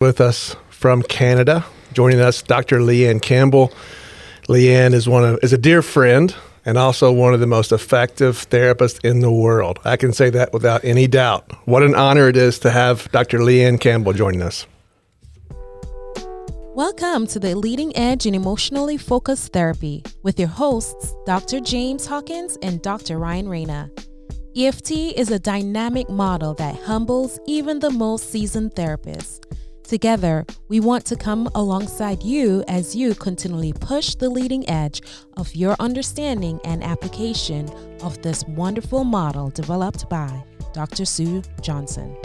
with us from Canada. Joining us, Dr. Leanne Campbell. Leanne is one of is a dear friend and also one of the most effective therapists in the world. I can say that without any doubt. What an honor it is to have Dr. Leanne Campbell joining us. Welcome to the Leading Edge in Emotionally Focused Therapy with your hosts, Dr. James Hawkins and Dr. Ryan Rana. EFT is a dynamic model that humbles even the most seasoned therapists. Together, we want to come alongside you as you continually push the leading edge of your understanding and application of this wonderful model developed by Dr. Sue Johnson.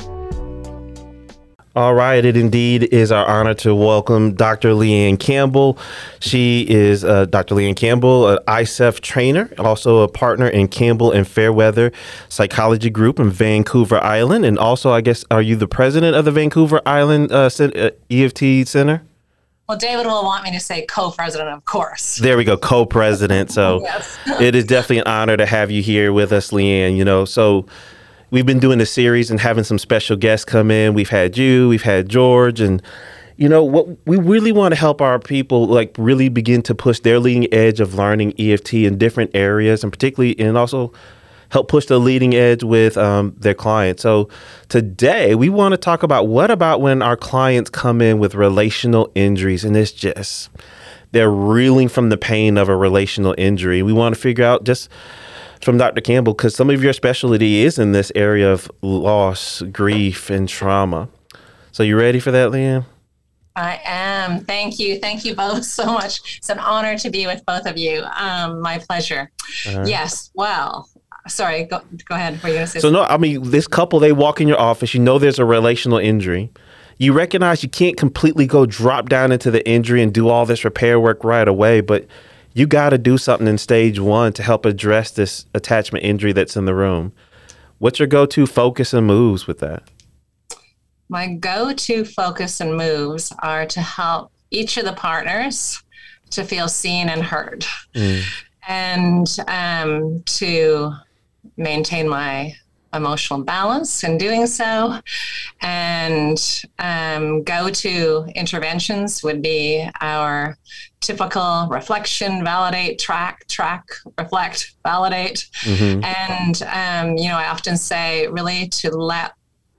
All right, it indeed is our honor to welcome Dr. Leanne Campbell. She is uh, Dr. Leanne Campbell, an ICEEFT trainer, also a partner in Campbell and Fairweather Psychology Group in Vancouver Island. And also, I guess, are you the president of the Vancouver Island uh, uh EFT Center? Well, David will want me to say co-president, of course. There we go, co-president. So yes. it is definitely an honor to have you here with us, Leanne. You know, so we've been doing the series and having some special guests come in. We've had you, we've had George, and you know what we really want to help our people like really begin to push their leading edge of learning EFT in different areas, and particularly and also help push the leading edge with um, their clients. So today we want to talk about what about when our clients come in with relational injuries, and it's just they're reeling from the pain of a relational injury. We want to figure out just from Dr. Campbell because some of your specialty is in this area of loss, grief, and trauma. So, you ready for that, Leanne? I am. Thank you. Thank you both so much. It's an honor to be with both of you. Um, my pleasure. Uh-huh. Yes. Well, sorry. Go, go ahead. Are you going to say? So, no, I mean, this couple, they walk in your office. You know there's a relational injury. You recognize you can't completely go drop down into the injury and do all this repair work right away, but you got to do something in stage one to help address this attachment injury that's in the room. What's your go to focus and moves with that? My go to focus and moves are to help each of the partners to feel seen and heard mm. and um, to maintain my emotional balance in doing so. And um, go to interventions would be our typical reflection, validate, track, track, reflect, validate. Mm-hmm. And, um, you know, I often say really to let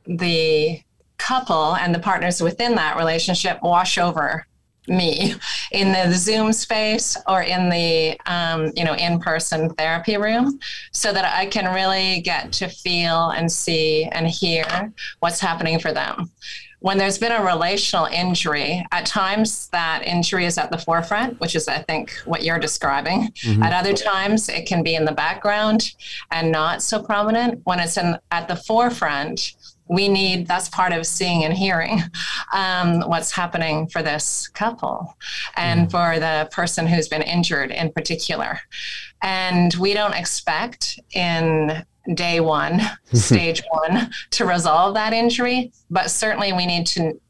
the couple and the partners within that relationship wash over me in the Zoom space or in the um, you know in-person therapy room, so that I can really get to feel and see and hear what's happening for them. When there's been a relational injury, at times that injury is at the forefront, which is, I think, what you're describing. Mm-hmm. At other times, it can be in the background and not so prominent. When it's in, at the forefront, we need that's part of seeing and hearing um, what's happening for this couple and mm. for the person who's been injured in particular and we don't expect in day one stage one to resolve that injury but certainly we need to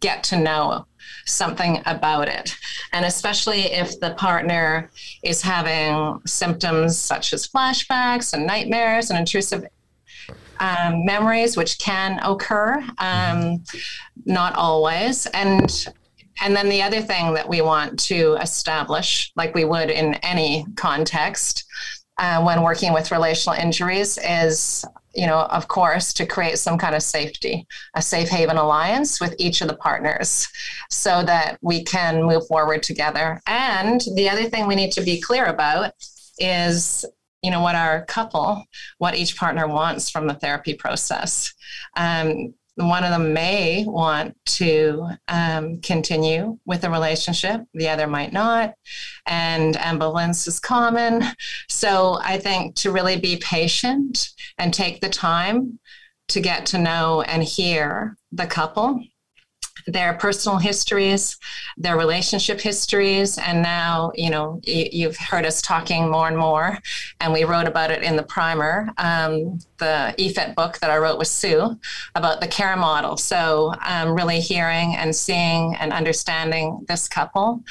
get to know something about it. And especially if the partner is having symptoms such as flashbacks and nightmares and intrusive um, memories, which can occur, um, not always. And and then the other thing that we want to establish, like we would in any context, uh, when working with relational injuries, is you know, of course, to create some kind of safety, a safe haven alliance with each of the partners so that we can move forward together. And the other thing we need to be clear about is you know what our couple what each partner wants from the therapy process. Um, one of them may want to um, continue with a relationship the other might not and ambivalence is common. So i think to really be patient and take the time to get to know and hear the couple their personal histories, their relationship histories, and now you know you've heard us talking more and more, and we wrote about it in the primer, um, the EFIT book that I wrote with Sue about the care model. So um, really hearing and seeing and understanding this couple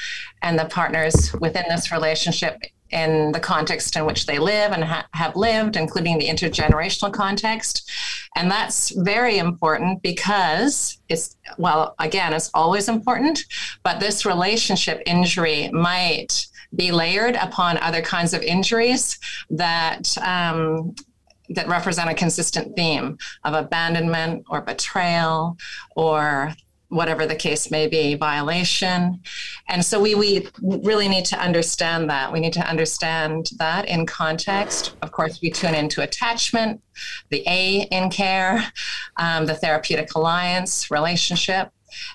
and the partners within this relationship in the context in which they live and ha- have lived, including the intergenerational context. And that's very important because it's, well, again, it's always important, but this relationship injury might be layered upon other kinds of injuries that um, that represent a consistent theme of abandonment or betrayal or whatever the case may be, violation. And so we, we really need to understand that. We need to understand that in context. Of course, we tune into attachment, the A in care, um, the therapeutic alliance, relationship,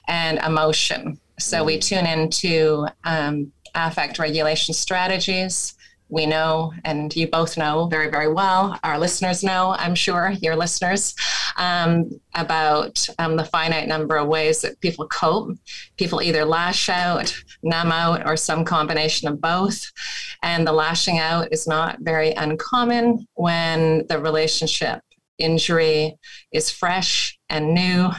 and emotion. So we tune into um, affect regulation strategies, we know, and you both know very, very well, our listeners know, I'm sure, your listeners, um, about um, the finite number of ways that people cope. People either lash out, numb out, or some combination of both. And the lashing out is not very uncommon when the relationship injury is fresh and new.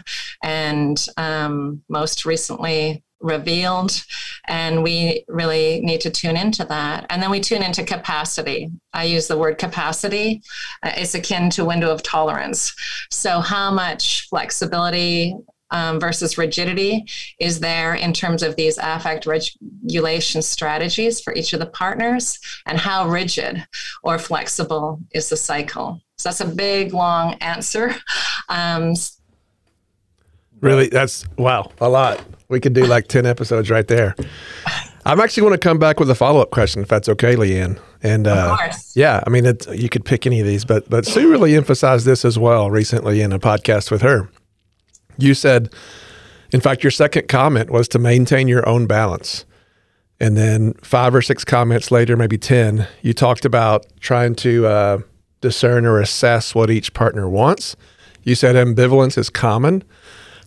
And um, most recently, revealed and we really need to tune into that. And then we tune into capacity. I use the word capacity. Uh, it's akin to window of tolerance. So how much flexibility um, versus rigidity is there in terms of these affect regulation strategies for each of the partners and how rigid or flexible is the cycle? So that's a big long answer. Um, really that's wow. A lot we could do like 10 episodes right there. I'm actually going to come back with a follow up question if that's okay, Leanne. And uh, yeah, I mean, you could pick any of these, but but Sue really emphasized this as well recently in a podcast with her. You said, in fact, your second comment was to maintain your own balance. And then five or six comments later, maybe 10, you talked about trying to uh, discern or assess what each partner wants. You said ambivalence is common.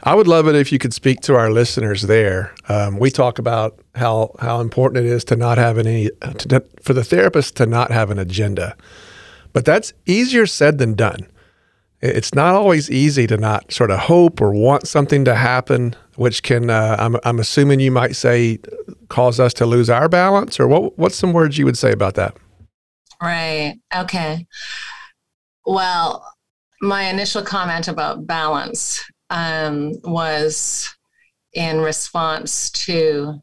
I would love it if you could speak to our listeners there. Um, we talk about how how important it is to not have any to, for the therapist to not have an agenda, but that's easier said than done. It's not always easy to not sort of hope or want something to happen, which can uh, I'm I'm assuming you might say cause us to lose our balance, or what? What's some words you would say about that? Right. Okay. Well, my initial comment about balance um, was in response to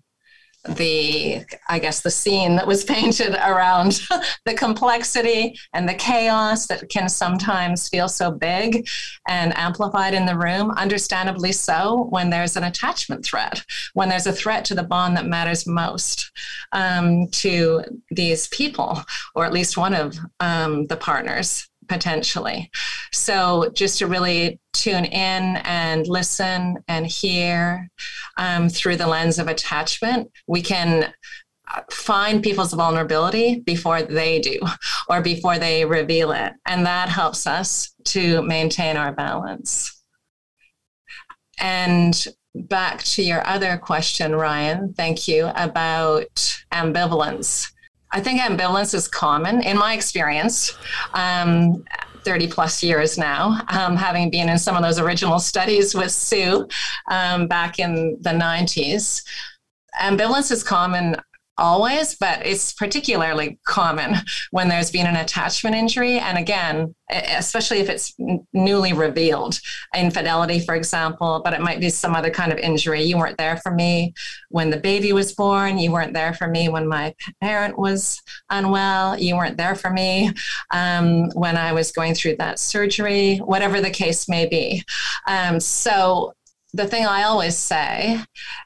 the i guess the scene that was painted around the complexity and the chaos that can sometimes feel so big and amplified in the room understandably so when there's an attachment threat when there's a threat to the bond that matters most um, to these people or at least one of um, the partners potentially. So just to really tune in and listen and hear um, through the lens of attachment, we can uh, find people's vulnerability before they do or before they reveal it. And that helps us to maintain our balance. And back to your other question, Ryan, thank you about ambivalence. I think ambivalence is common in my experience. Um, 30 plus years now, um, having been in some of those original studies with Sue um, back in the 90s. Ambivalence is common always, but it's particularly common when there's been an attachment injury. And again, especially if it's newly revealed, infidelity, for example, but it might be some other kind of injury. You weren't there for me when the baby was born. You weren't there for me when my parent was unwell. You weren't there for me um, when I was going through that surgery, whatever the case may be. Um, so the thing I always say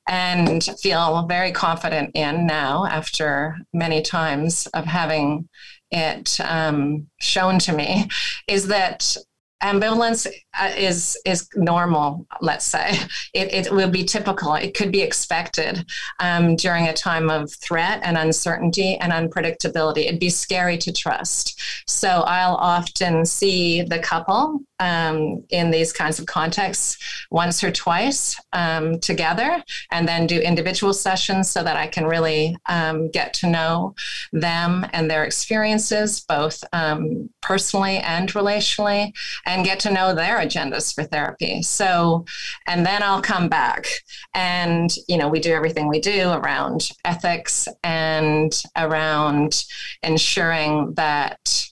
and feel very confident in now after many times of having it um, shown to me is that ambivalence uh, is is normal let's say. It, it will be typical. It could be expected um, during a time of threat and uncertainty and unpredictability. It'd be scary to trust. So i'll often see the couple um, in these kinds of contexts once or twice um, together and then do individual sessions so that i can really um, get to know them and their experiences both um, personally and relationally and get to know their agendas for therapy. So, and then I'll come back and, you know, we do everything we do around ethics and around ensuring that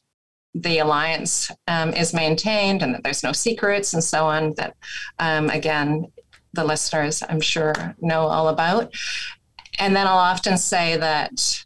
the alliance um, is maintained and that there's no secrets and so on that um, again the listeners i'm sure know all about and then i'll often say that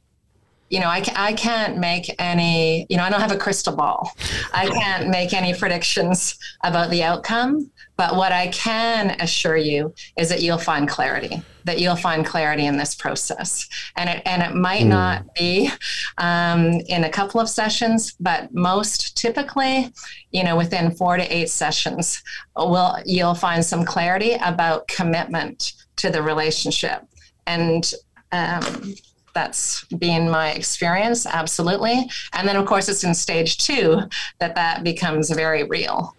you know, I, I can't make any, you know, I don't have a crystal ball. I can't make any predictions about the outcome. But what I can assure you is that you'll find clarity, that you'll find clarity in this process. And it, and it might mm. not be um, in a couple of sessions, but most typically, you know, within four to eight sessions, will you'll find some clarity about commitment to the relationship. And um, that's been my experience absolutely. And then of course it's in stage two that that becomes very real.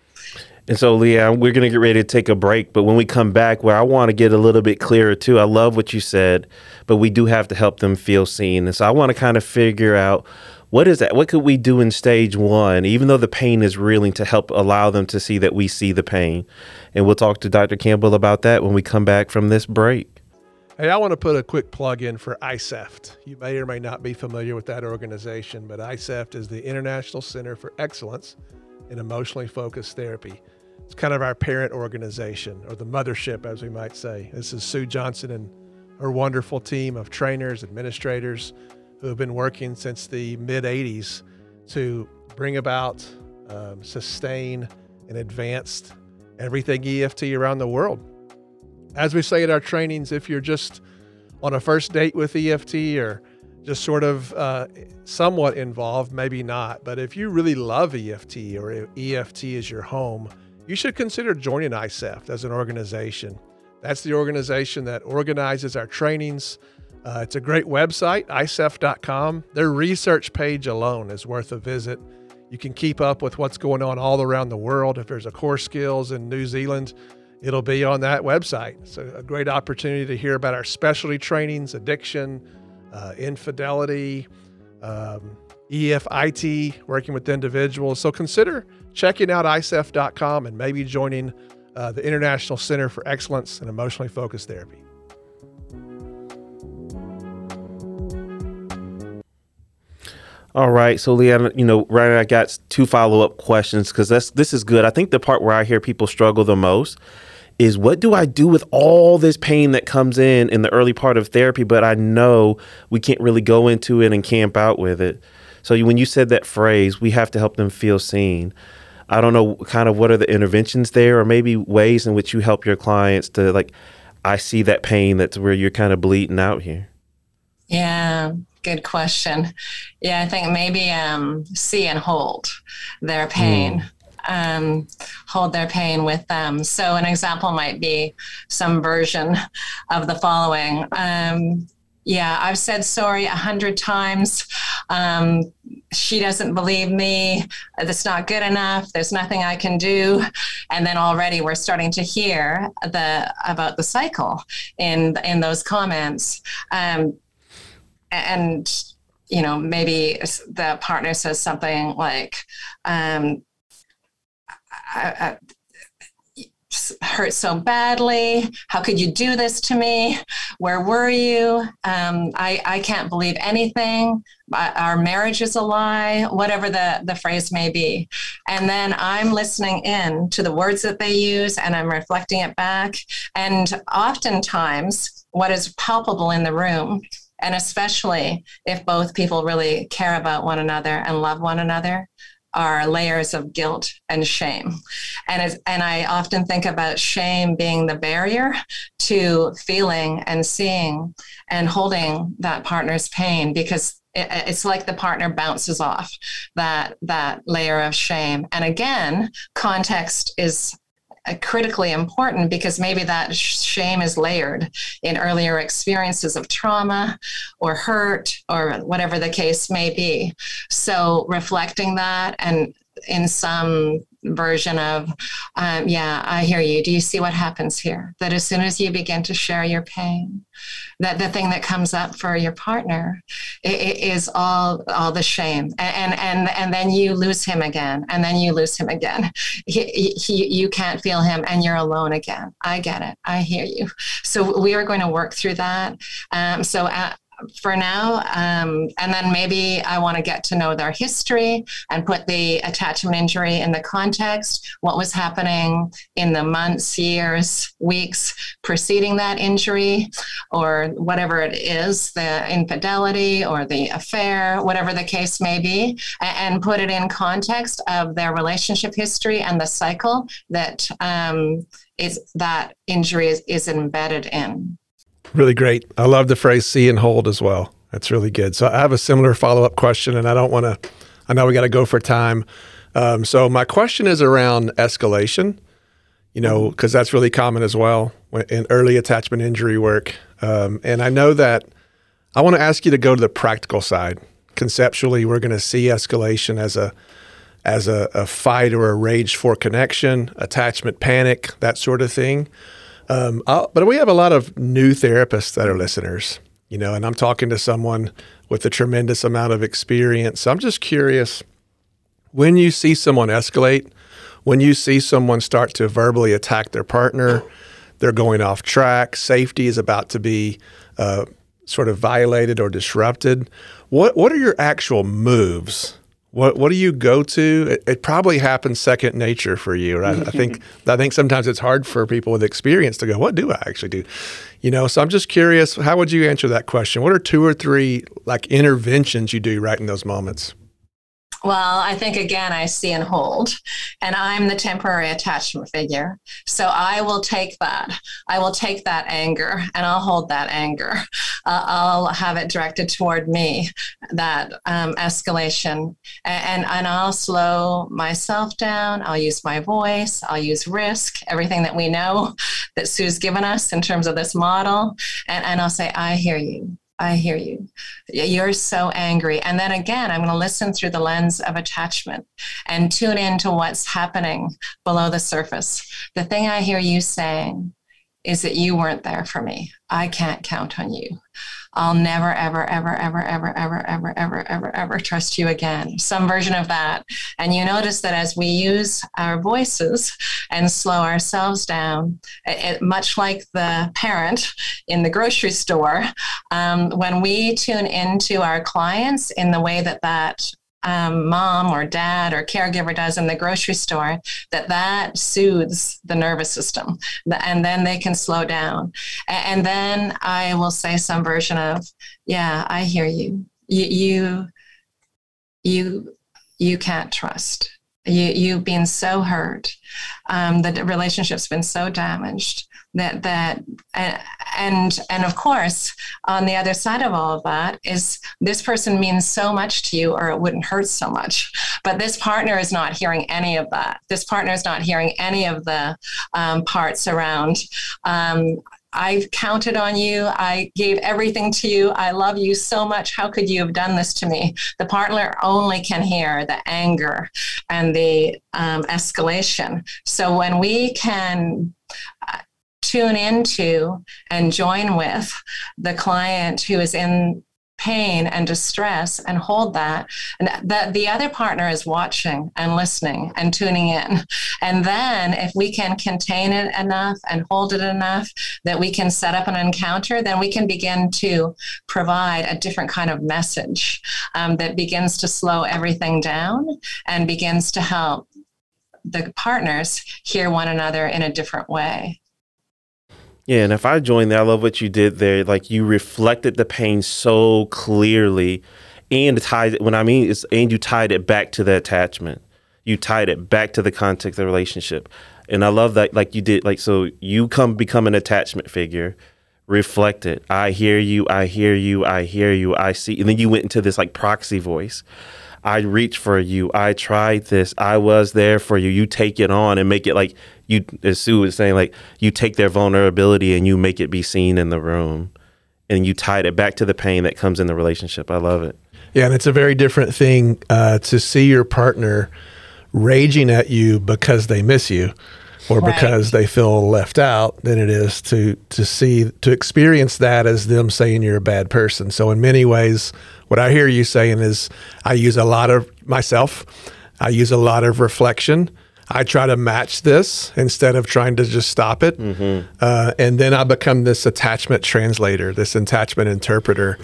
And so leah we're going to get ready to take a break but when we come back where i want to get a little bit clearer too. I love what you said but we do have to help them feel seen. And so i want to kind of figure out what is that what could we do in stage one even though the pain is reeling to help allow them to see that we see the pain? And we'll talk to dr campbell about that when we come back from this break Hey, I want to put a quick plug in for ICEEFT. You may or may not be familiar with that organization, but ICEEFT is the International Center for Excellence in Emotionally Focused Therapy. It's kind of our parent organization, or the mothership, as we might say. This is Sue Johnson and her wonderful team of trainers, administrators who have been working since the mid 80s to bring about, um, sustain, and advance everything EFT around the world as we say at our trainings, if you're just on a first date with EFT or just sort of uh, somewhat involved, maybe not. But if you really love EFT or EFT is your home, you should consider joining ICEEFT as an organization. That's the organization that organizes our trainings. Uh, it's a great website, iceeft.com. Their research page alone is worth a visit. You can keep up with what's going on all around the world. If there's a core skills in New Zealand, it'll be on that website. It's a, great opportunity to hear about our specialty trainings, addiction, uh, infidelity, um, EFIT, working with individuals. So consider checking out iceeft.com and maybe joining uh, the International Center for Excellence in Emotionally Focused Therapy. All right, so Leanna, you know, right, I got two follow up questions because this is good. I think the part where I hear people struggle the most is what do I do with all this pain that comes in in the early part of therapy, but I know we can't really go into it and camp out with it. So when you said that phrase, we have to help them feel seen. I don't know kind of what are the interventions there or maybe ways in which you help your clients to like I see that pain that's where you're kind of bleeding out here. Yeah, good question. Yeah, I think maybe um, see and hold their pain. Mm um, hold their pain with them. So, an example might be some version of the following. Um, yeah, I've said sorry a hundred times. Um, she doesn't believe me. That's not good enough. There's nothing I can do. And then already we're starting to hear the about the cycle in in those comments. Um, and you know, maybe the partner says something like, um, I, hurt so badly. How could you do this to me? Where were you? Um, I, I can't believe anything. Our marriage is a lie, whatever the, the phrase may be. And then I'm listening in to the words that they use and I'm reflecting it back. And oftentimes, what is palpable in the room and especially if both people really care about one another and love one another, are layers of guilt and shame. And, and I often think about shame being the barrier to feeling and seeing and holding that partner's pain because it, it's like the partner bounces off that that layer of shame and again context is critically important because maybe that shame is layered in earlier experiences of trauma or hurt or whatever the case may be. So reflecting that and in some version of, um, yeah, I hear you. Do you see what happens here? That as soon as you begin to share your pain, that the thing that comes up for your partner is all all the shame, and and and then you lose him again, and then you lose him again. He, he, you can't feel him, and you're alone again. I get it. I hear you. So we are going to work through that. Um, so. Uh, for now. Um, and then maybe I want to get to know their history and put the attachment injury in the context, what was happening in the months, years, weeks preceding that injury, or whatever it is the infidelity or the affair, whatever the case may be, and put it in context of their relationship history and the cycle that um, is that injury is, is embedded in. Really great. I love the phrase see and hold as well. That's really good. So I have a similar follow up question, and I don't want to, I know we got to go for time. Um, so my question is around escalation, you know, because that's really common as well in early attachment injury work. Um, and I know that I want to ask you to go to the practical side. Conceptually, we're going to see escalation as a as a, a fight or a rage for connection, attachment panic, that sort of thing. Um, but we have a lot of new therapists that are listeners, you know, and I'm talking to someone with a tremendous amount of experience. So I'm just curious when you see someone escalate, when you see someone start to verbally attack their partner, they're going off track, safety is about to be uh, sort of violated or disrupted. What what are your actual moves what what do you go to? It, it probably happens second nature for you, right? I think I think sometimes it's hard for people with experience to go, what do I actually do? You know, so I'm just curious, how would you answer that question? What are two or three like interventions you do right in those moments? Well, I think again, I see and hold, and I'm the temporary attachment figure. So I will take that. I will take that anger and I'll hold that anger. Uh, I'll have it directed toward me, that um, escalation, and, and I'll slow myself down. I'll use my voice. I'll use RISSSC, everything that we know that Sue's given us in terms of this model, and, and I'll say, I hear you. I hear you. You're so angry. And then again, I'm going to listen through the lens of attachment and tune into what's happening below the surface. The thing I hear you saying is that you weren't there for me. I can't count on you. I'll never, ever, ever, ever, ever, ever, ever, ever, ever, ever trust you again. Some version of that. And you notice that as we use our voices and slow ourselves down, it, much like the parent in the grocery store, um, when we tune into our clients in the way that that um, mom or dad or caregiver does in the grocery store that that soothes the nervous system and then they can slow down. And then i will say some version of yeah i hear you. You you you, you can't trust you, you've been so hurt um, the relationship's been so damaged that that and and of course on the other side of all of that is this person means so much to you or it wouldn't hurt so much. But this partner is not hearing any of that. This partner is not hearing any of the um, parts around um, I've counted on you. I gave everything to you. I love you so much. How could you have done this to me? The partner only can hear the anger and the um, escalation. So when we can uh, tune into and join with the client who is in pain and distress and hold that. And that the other partner is watching and listening and tuning in. And then if we can contain it enough and hold it enough that we can set up an encounter then we can begin to provide a different kind of message um, that begins to slow everything down and begins to help the partners hear one another in a different way yeah, and if I join there, I love what you did there. Like you reflected the pain so clearly, and tied. When I mean is, and you tied it back to the attachment. You tied it back to the context of the relationship, and I love that. Like you did. Like so, you come become an attachment figure. Reflect it. I hear you. I hear you. I hear you. I see. And then you went into this like proxy voice. I reached for you. I tried this. I was there for you. You take it on and make it like you as Sue was saying, like you take their vulnerability and you make it be seen in the room, and you tied it back to the pain that comes in the relationship. I love it. Yeah, and it's a very different thing uh, to see your partner raging at you because they miss you or Right. because they feel left out than it is to to see to experience that as them saying you're a bad person. So in many ways what I hear you saying is I use a lot of myself. I use a lot of reflection. I try to match this instead of trying to just stop it. Uh, and then I become this attachment translator, this attachment interpreter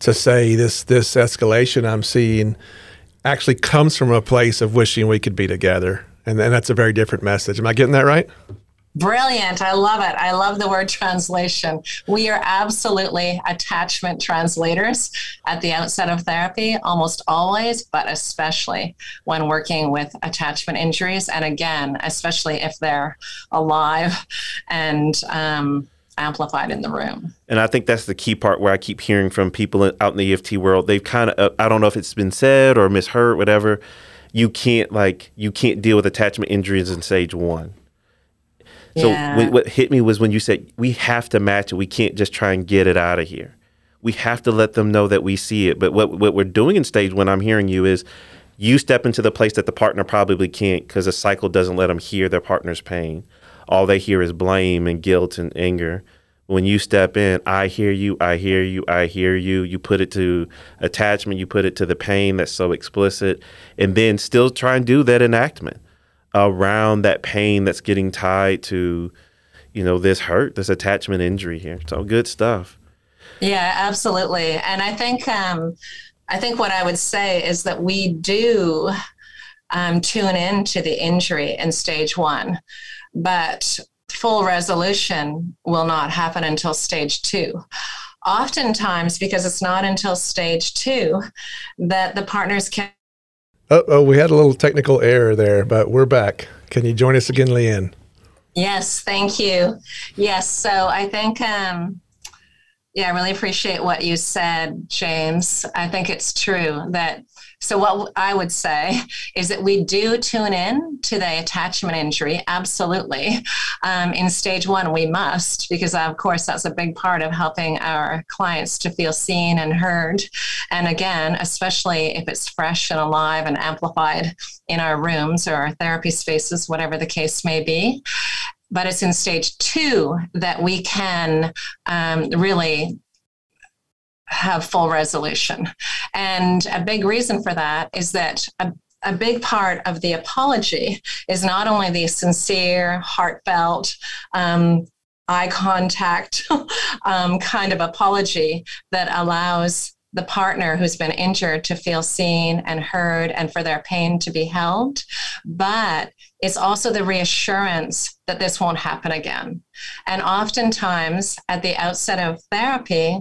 to say this this escalation I'm seeing actually comes from a place of wishing we could be together. And then that's a very different message. Am I getting that right? Brilliant. I love it. I love the word translation. We are absolutely attachment translators at the outset of therapy, almost always, but especially when working with attachment injuries. And again, especially if they're alive and um, amplified in the room. And I think that's the key part where I keep hearing from people out in the EFT world. They've kind of, I don't know if it's been said or misheard, whatever. You can't like, you can't deal with attachment injuries in stage one. So Yeah. what hit me was when you said we have to match it. We can't just try and get it out of here. We have to let them know that we see it. But what what we're doing in stage when I'm hearing you is you step into the place that the partner probably can't because the cycle doesn't let them hear their partner's pain. All they hear is blame and guilt and anger. When you step in, I hear you, I hear you, I hear you. You put it to attachment, you put it to the pain that's so explicit, and then still try and do that enactment around that pain that's getting tied to, you know, this hurt, this attachment injury here. So good stuff. Yeah, absolutely. And I think um, I think what I would say is that we do um, tune in to the injury in stage one, but full resolution will not happen until stage two. Oftentimes, because it's not until stage two that the partners can Oh, oh, we had a little technical error there, but we're back. Can you join us again, Leanne? Yes, thank you. Yes, so I think, um, yeah, I really appreciate what you said, James. I think it's true that. So what I would say is that we do tune in to the attachment injury, absolutely. Um, in stage one, we must because, of course, that's a big part of helping our clients to feel seen and heard. And again, especially if it's fresh and alive and amplified in our rooms or our therapy spaces, whatever the case may be but it's in stage two that we can um, really have full resolution. And a big reason for that is that a, a big part of the apology is not only the sincere, heartfelt, um, eye contact um, kind of apology that allows the partner who's been injured to feel seen and heard and for their pain to be held, but it's also the reassurance that this won't happen again. And oftentimes, at the outset of therapy,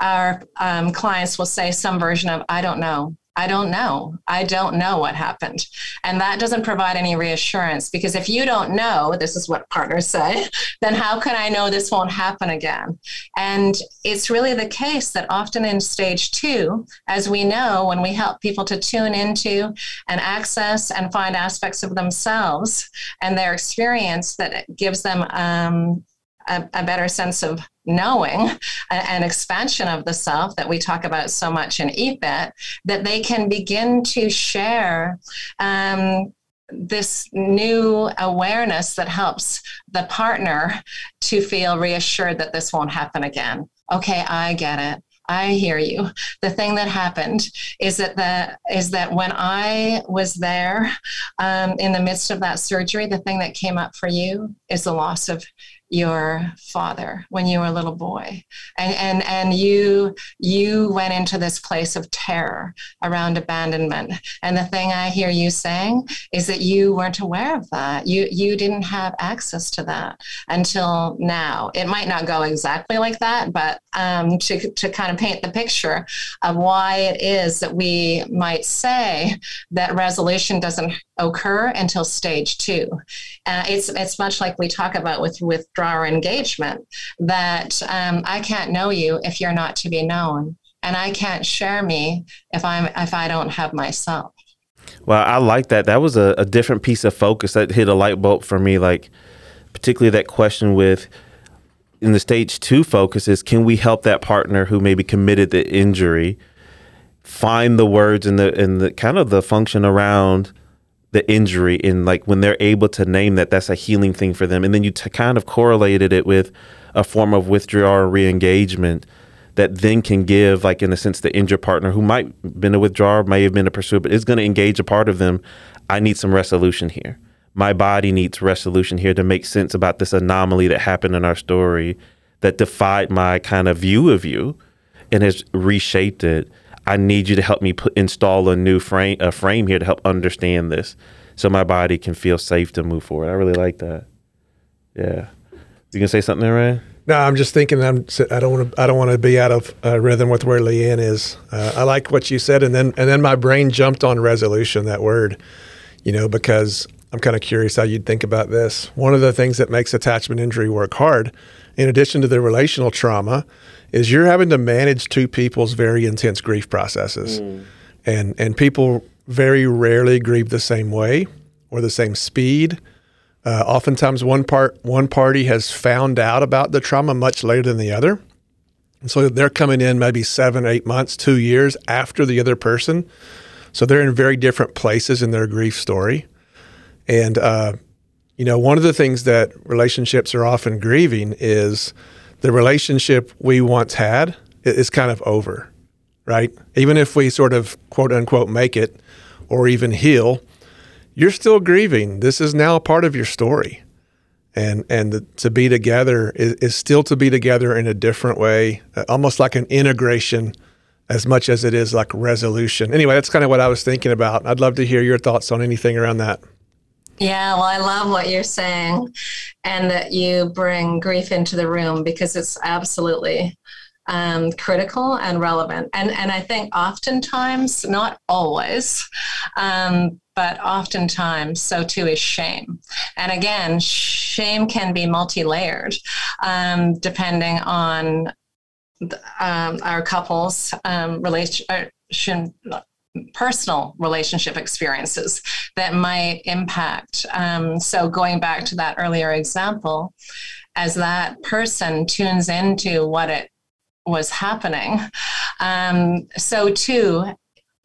our um, clients will say some version of, I don't know. I don't know. I don't know what happened. And that doesn't provide any reassurance because if you don't know, this is what partners say, then how can I know this won't happen again? And it's really the case that often in stage two, as we know, when we help people to tune into and access and find aspects of themselves and their experience that gives them um, a, a better sense of knowing an expansion of the self that we talk about so much in EFT, that they can begin to share um, this new awareness that helps the partner to feel reassured that this won't happen again. Okay, I get it. I hear you. The thing that happened is that the is that when I was there um, in the midst of that surgery, the thing that came up for you is the loss of your father when you were a little boy. And and and you you went into this place of terror around abandonment. And the thing i hear you saying is that you weren't aware of that. You you didn't have access to that until now. It might not go exactly like that but um, to, to kind of paint the picture of why it is that we might say that resolution doesn't occur until stage two uh, it's it's much like we talk about with withdrawal engagement that um, I can't know you if you're not to be known, and I can't share me if I'm if I don't have myself. Well, I like that. That was a, a different piece of focus that hit a light bulb for me. Like, particularly that question with in the stage two focus is can we help that partner who maybe committed the injury find the words and the and the kind of the function around the injury and like when they're able to name that that's a healing thing for them. And then you t- kind of correlated it with a form of withdrawal or re-engagement that then can give like in a sense the injured partner who might been a withdrawer may have been a pursuer but is going to engage a part of them. I need some resolution here. My body needs resolution here to make sense about this anomaly that happened in our story that defied my kind of view of you and has reshaped it I need you to help me put install a new frame a frame here to help understand this, so my body can feel safe to move forward. I really like that. Yeah, you can say something there, Ryan? No, I'm just thinking. I'm. I don't want to. I don't want to be out of uh, rhythm with where Leanne is. Uh, I like what you said, and then and then my brain jumped on resolution. That word, you know, because I'm kind of curious how you'd think about this. One of the things that makes attachment injury work hard, in addition to the relational trauma, is you're having to manage two people's very intense grief processes. Mm. And and people very rarely grieve the same way or the same speed. Uh, oftentimes, one part one party has found out about the trauma much later than the other, and so they're coming in maybe seven, eight months, two years after the other person. So they're in very different places in their grief story, and uh, you know one of the things that relationships are often grieving is the relationship we once had is kind of over, right? Even if we sort of quote unquote make it or even heal, you're still grieving. This is now part of your story. And, and the, to be together is, is, still to be together in a different way, uh, almost like an integration as much as it is like resolution. Anyway, that's kind of what I was thinking about. I'd love to hear your thoughts on anything around that. Yeah, well, I love what you're saying and that you bring grief into the room because it's absolutely um, critical and relevant. And, and I think oftentimes, not always, um, but oftentimes, so too is shame. And again, shame can be multi layered um, depending on um, our couple's um, relation personal relationship experiences that might impact. Um, so, going back to that earlier example, as that person tunes into what it was happening, um, so too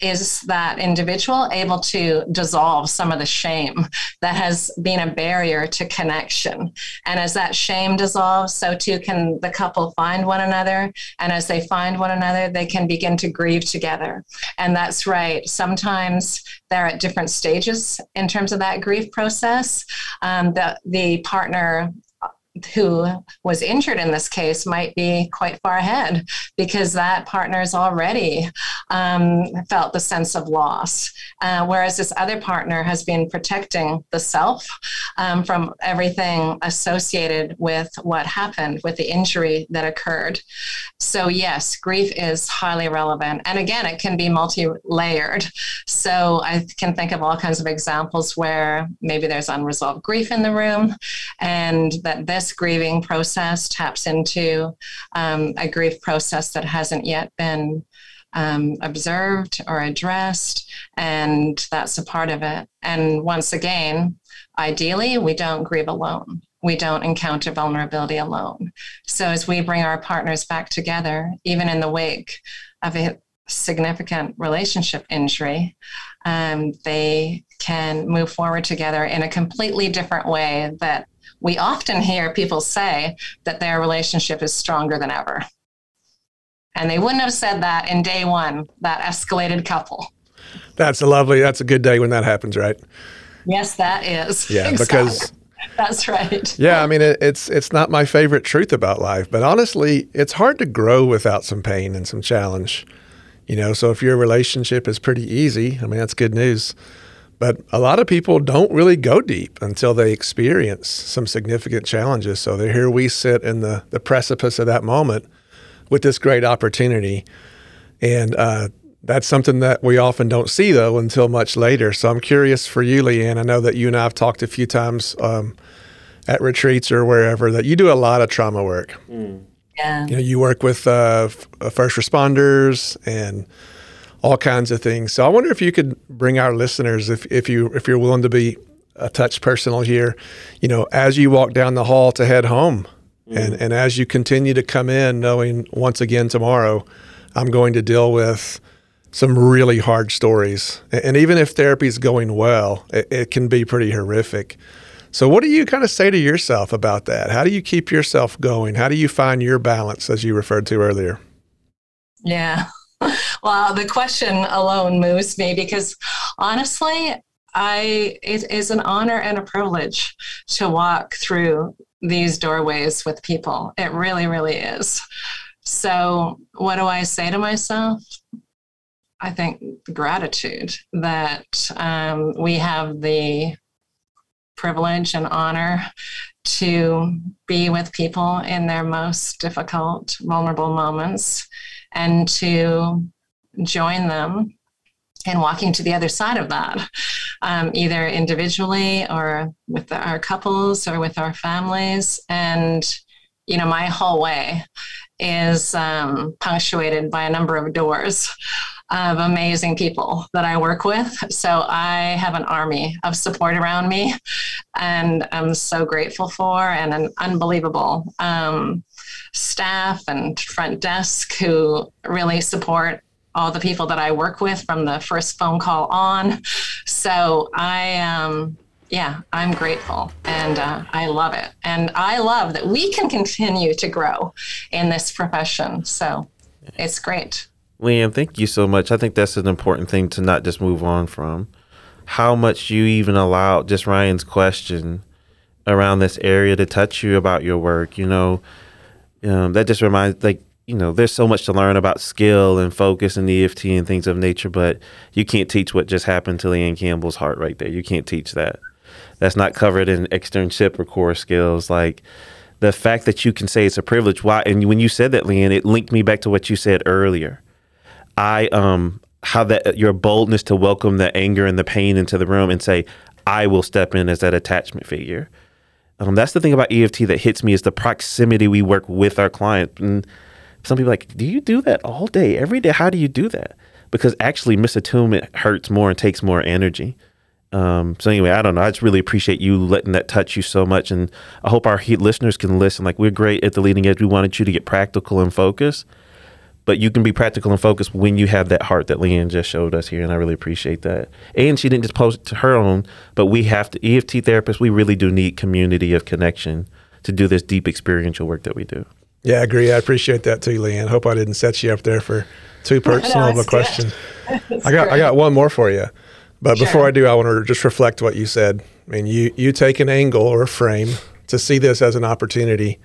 is that individual able to dissolve some of the shame that has been a barrier to connection. And as that shame dissolves, so too can the couple find one another. And as they find one another, they can begin to grieve together. And that's right. Sometimes they're at different stages in terms of that grief process. Um, the, the partner who was injured in this case might be quite far ahead because that partner's already um, felt the sense of loss. Uh, whereas this other partner has been protecting the self um, from everything associated with what happened, with the injury that occurred. So, yes, grief is highly relevant. And again, it can be multi layered. So, I can think of all kinds of examples where maybe there's unresolved grief in the room and that this this grieving process taps into um, a grief process that hasn't yet been um, observed or addressed, and that's a part of it. And once again, ideally, we don't grieve alone. We don't encounter vulnerability alone. So, as we bring our partners back together, even in the wake of a significant relationship injury, um, they can move forward together in a completely different way that we often hear people say that their relationship is stronger than ever. And they wouldn't have said that in day one, that escalated couple. That's a lovely, that's a good day when that happens, right? Yes, that is. Yeah, exactly. because that's right. Yeah, I mean it, it's it's not my favorite truth about life, but honestly, it's hard to grow without some pain and some challenge. You know, so if your relationship is pretty easy, I mean that's good news. But a lot of people don't really go deep until they experience some significant challenges. So here we sit in the, the precipice of that moment with this great opportunity. And uh, that's something that we often don't see, though, until much later. So I'm curious for you, Leanne. I know that you and I have talked a few times um, at retreats or wherever that you do a lot of trauma work. Mm. Yeah. You know, you work with uh, f- uh, first responders and all kinds of things. So I wonder if you could bring our listeners, if, if you if you're willing to be a touch personal here, you know, as you walk down the hall to head home, mm. and and as you continue to come in, knowing once again tomorrow, I'm going to deal with some really hard stories. And even if therapy is going well, it, it, can be pretty horrific. So, what do you kind of say to yourself about that? How do you keep yourself going? How do you find your balance, as you referred to earlier? Yeah. Well, the question alone moves me because honestly, I it is an honor and a privilege to walk through these doorways with people. It really, really is. So, what do I say to myself? I think gratitude that um, we have the privilege and honor to be with people in their most difficult, vulnerable moments and to join them in walking to the other side of that, um, either individually or with our couples or with our families. And, you know, my whole way is um, punctuated by a number of doors of amazing people that I work with. So I have an army of support around me, and I'm so grateful for, and an unbelievable um, staff and front desk who really support all the people that I work with from the first phone call on. So I um, yeah, I'm grateful and uh, I love it. And I love that we can continue to grow in this profession. So it's great. Liam, thank you so much. I think that's an important thing to not just move on from. How much you even allowed just Ryan's question around this area to touch you about your work, you know, um, that just reminds, like, you know, there's so much to learn about skill and focus and EFT and things of nature, but you can't teach what just happened to Leanne Campbell's heart right there. You can't teach that that's not covered in externship or core skills. Like the fact that you can say it's a privilege. Why? And when you said that, Leanne, it linked me back to what you said earlier. I um how that your boldness to welcome the anger and the pain into the room and say, I will step in as that attachment figure. Um, that's the thing about EFT that hits me is the proximity we work with our client. And some people like, do you do that all day, every day? How do you do that? Because actually, misattunement hurts more and takes more energy. Um, so anyway, I don't know. I just really appreciate you letting that touch you so much, and I hope our listeners can listen. Like we're great at the leading edge. We wanted you to get practical and focus, but you can be practical and focused when you have that heart that Leanne just showed us here, and I really appreciate that. And she didn't just post it to her own, but we have to EFT therapists. We really do need community of connection to do this deep experiential work that we do. Yeah, I agree. I appreciate that too, Leanne. Hope I didn't set you up there for too personal no, of a question. I got great. I got one more for you. But sure. before I do, I want to just reflect what you said. I mean, you you take an angle or a frame to see this as an opportunity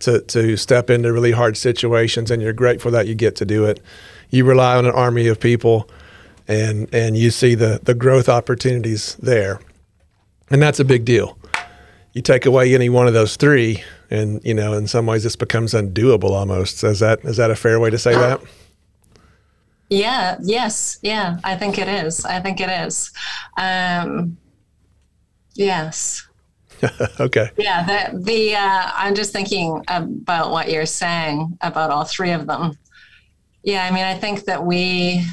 to to step into really hard situations, and you're grateful that you get to do it. You rely on an army of people, and and you see the the growth opportunities there, and that's a big deal. You take away any one of those three, and you know, in some ways, this becomes undoable almost. Is that is that a fair way to say that? Yeah, yes, yeah, I think it is. I think it is. Um, yes. okay. Yeah, the, the uh, I'm just thinking about what you're saying about all three of them. Yeah, I mean, I think that we,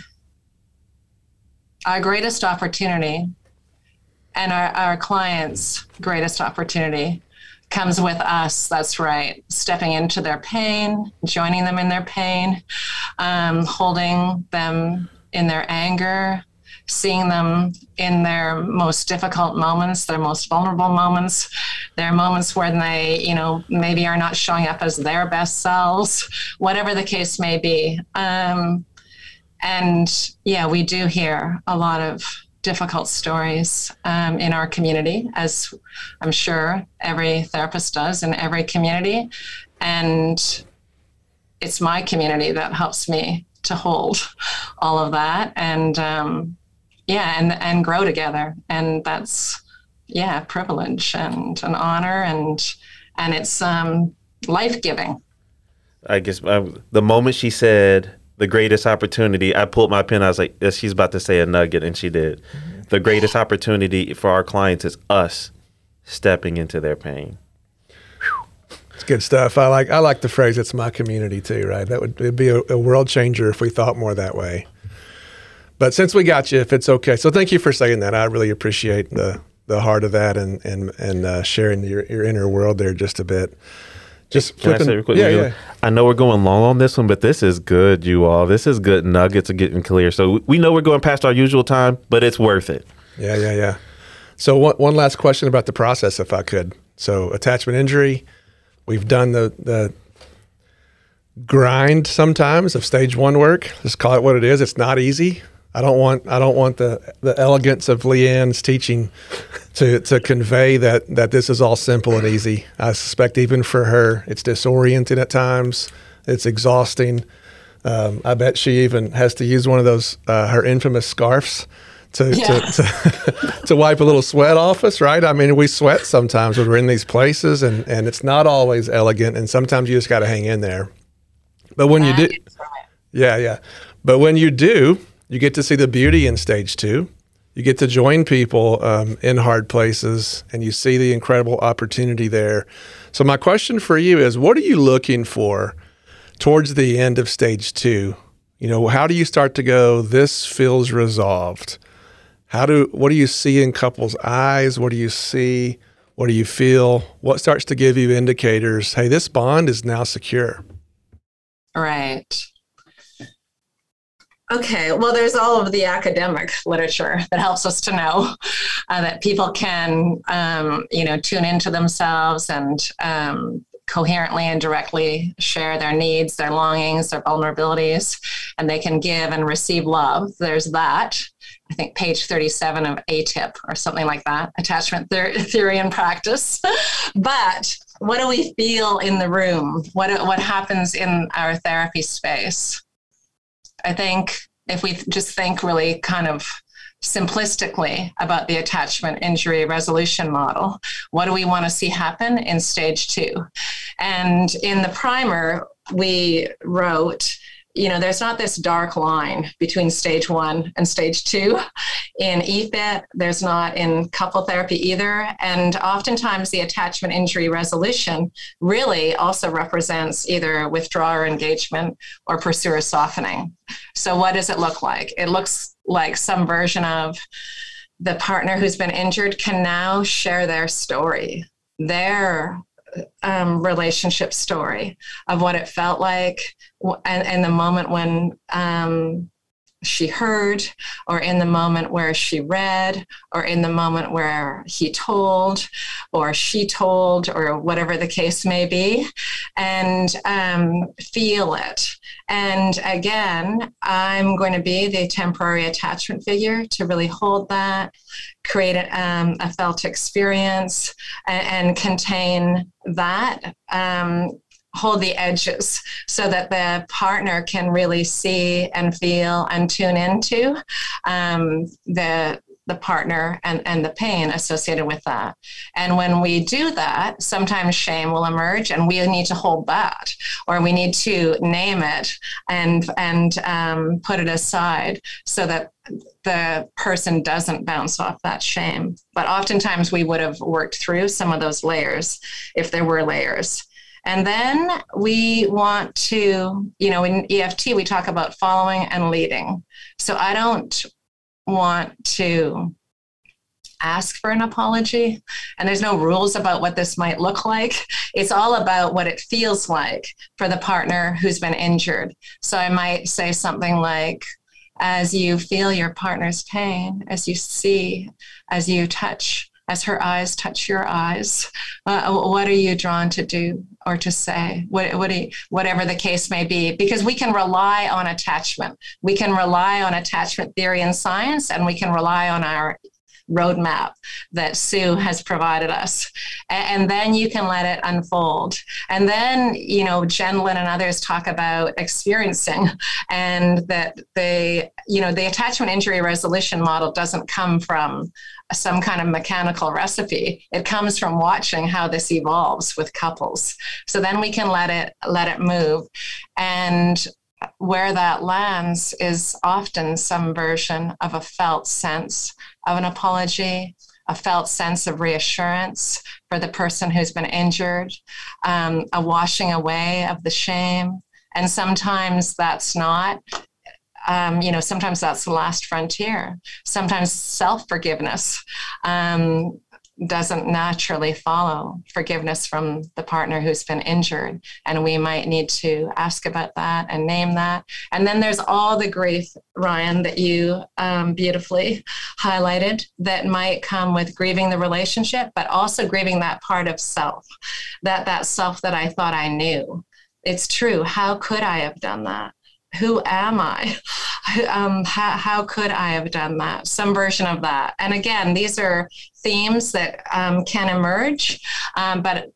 our greatest opportunity and our, our clients' greatest opportunity comes with us. That's right. Stepping into their pain, joining them in their pain, um, holding them in their anger, seeing them in their most difficult moments, their most vulnerable moments, their moments when they, you know, maybe are not showing up as their best selves, whatever the case may be. Um, and yeah, we do hear a lot of difficult stories um, in our community, as I'm sure every therapist does in every community. And it's my community that helps me to hold all of that and um, yeah and and grow together and that's yeah privilege and an honor and and it's um, life-giving i guess uh, the moment she said the greatest opportunity. I pulled my pen. I was like, she's about to say a nugget, and she did. Mm-hmm. The greatest opportunity for our clients is us stepping into their pain. It's good stuff. I like I like the phrase "it's my community" too. Right? That would it'd be a, a world changer if we thought more that way. But since we got you, if it's okay, so thank you for saying that. I really appreciate the the heart of that and and and uh, sharing your your inner world there just a bit. Just flipping. I yeah, yeah. I know we're going long on this one, but this is good, you all. This is good nuggets of getting clear. So we know we're going past our usual time, but it's worth it. Yeah, yeah, yeah. So one, one last question about the process, if I could. So attachment injury, we've done the the grind sometimes of stage one work. Just call it what it is. It's not easy. I don't want I don't want the the elegance of Leanne's teaching to to convey that that this is all simple and easy. I suspect even for her, it's disorienting at times. It's exhausting. Um, I bet she even has to use one of those uh, her infamous scarfs to, yeah. to, to, to, wipe a little sweat off us, right? I mean, we sweat sometimes when we're in these places, and, and it's not always elegant, and sometimes you just got to hang in there. But when you do, yeah, yeah. But when you do, you get to see the beauty in stage two. You get to join people um, in hard places and you see the incredible opportunity there. So, my question for you is what are you looking for towards the end of stage two? You know, how do you start to go, this feels resolved? How do, what do you see in couples' eyes? What do you see? What do you feel? What starts to give you indicators? Hey, this bond is now secure. Right. Okay, well, there's all of the academic literature that helps us to know uh, that people can, um, you know, tune into themselves and um, coherently and directly share their needs, their longings, their vulnerabilities, and they can give and receive love. There's that. I think page 37 of ATIP or something like that, attachment theory and practice. but what do we feel in the room? What, what happens in our therapy space? I think if we just think really kind of simplistically about the attachment injury resolution model, what do we want to see happen in stage two? And in the primer, we wrote you know, there's not this dark line between stage one and stage two. In EFIT, there's not in couple therapy either. And oftentimes, the attachment injury resolution really also represents either withdrawal engagement or pursuer softening. So, what does it look like? It looks like some version of the partner who's been injured can now share their story, their um, relationship story of what it felt like and, and the moment when um, she heard, or in the moment where she read, or in the moment where he told, or she told, or whatever the case may be, and um, feel it. And again, I'm going to be the temporary attachment figure to really hold that, create a, um, a felt experience, and, and contain that um, hold the edges so that the partner can really see and feel and tune into um, the the partner and, and the pain associated with that. And when we do that, sometimes shame will emerge and we need to hold that or we need to name it and, and um, put it aside so that the person doesn't bounce off that shame. But oftentimes we would have worked through some of those layers if there were layers. And then we want to, you know, in EFT, we talk about following and leading. So I don't want to ask for an apology. And there's no rules about what this might look like. It's all about what it feels like for the partner who's been injured. So I might say something like, as you feel your partner's pain, as you see, as you touch as her eyes touch your eyes uh, what are you drawn to do or to say? What, what you, whatever the case may be because we can rely on attachment. We can rely on attachment theory and science and we can rely on our roadmap that Sue mm-hmm. has provided us. And then you can let it unfold. And then, you know, Gendlin and others talk about experiencing and that they, you know, the attachment injury resolution model doesn't come from some kind of mechanical recipe. It comes from watching how this evolves with couples. So then we can let it let it move. And where that lands is often some version of a felt sense of an apology, a felt sense of reassurance for the person who's been injured, um, a washing away of the shame. And sometimes that's not um, you know, sometimes that's the last frontier. Sometimes self forgiveness. Um, doesn't naturally follow forgiveness from the partner who's been injured. And we might need to ask about that and name that. And then there's all the grief, Ryan, that you um, beautifully highlighted that might come with grieving the relationship, but also grieving that part of self, that that self that I thought I knew. It's true. How could I have done that? Who am I? Um, how, how could I have done that? Some version of that. And again, these are themes that um, can emerge. Um, but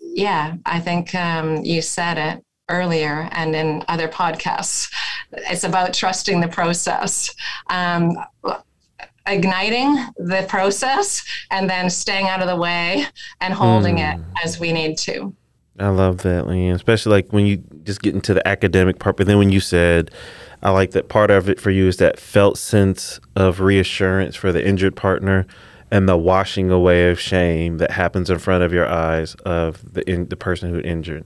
yeah, I think um, you said it earlier and in other podcasts. It's about trusting the process. Um, igniting the process and then staying out of the way and holding mm. it as we need to. I love that, Leanne, especially like when you just getting to the academic part. But then when you said, I like that part of it for you is that felt sense of reassurance for the injured partner and the washing away of shame that happens in front of your eyes of the in, the person who injured.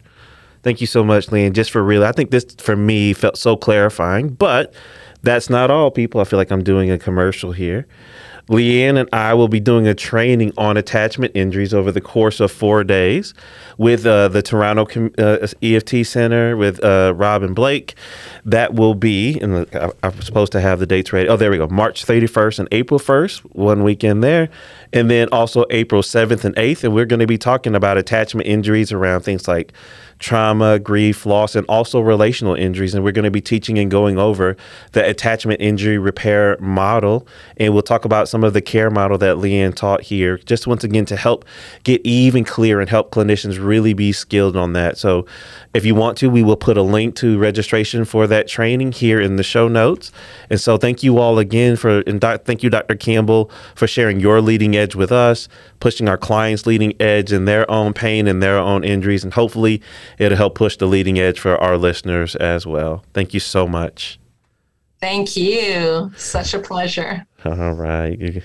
Thank you so much, Leanne. Just for real, I think this for me felt so clarifying. But that's not all, people. I feel like I'm doing a commercial here. Leanne and I will be doing a training on attachment injuries over the course of four days with uh, the Toronto uh, EFT Center with uh, and Blake. That will be, and I'm supposed to have the dates ready. Oh, there we go. March 31st and April 1st, one weekend there. And then also April 7th and 8th. And we're going to be talking about attachment injuries around things like trauma, grief, loss, and also relational injuries. And we're going to be teaching and going over the attachment injury repair model. And we'll talk about some of the care model that Leanne taught here, just once again to help get even clear and help clinicians really be skilled on that. So if you want to, we will put a link to registration for that training here in the show notes. And so thank you all again for, and doc, thank you, Dr. Campbell, for sharing your leading edge with us, pushing our clients' leading edge in their own pain and their own injuries. And hopefully it'll help push the leading edge for our listeners as well. Thank you so much. Thank you. Such a pleasure. All right.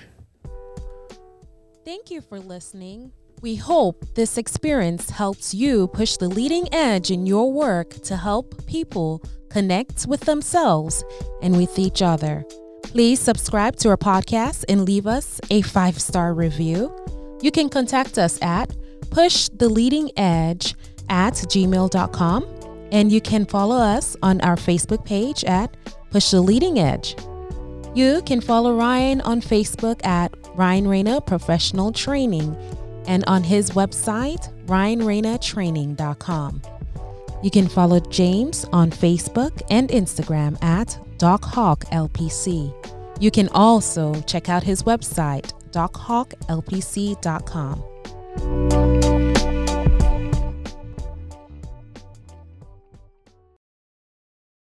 Thank you for listening. We hope this experience helps you push the leading edge in your work to help people connect with themselves and with each other. Please subscribe to our podcast and leave us a five star review. You can contact us at pushtheleadingedge at gmail.com and you can follow us on our Facebook page at Push the Leading Edge. You can follow Ryan on Facebook at Ryan Rana Professional Training and on his website, ryanranatraining.com. You can follow James on Facebook and Instagram at DocHawkLPC. You can also check out his website, dochawklpc.com.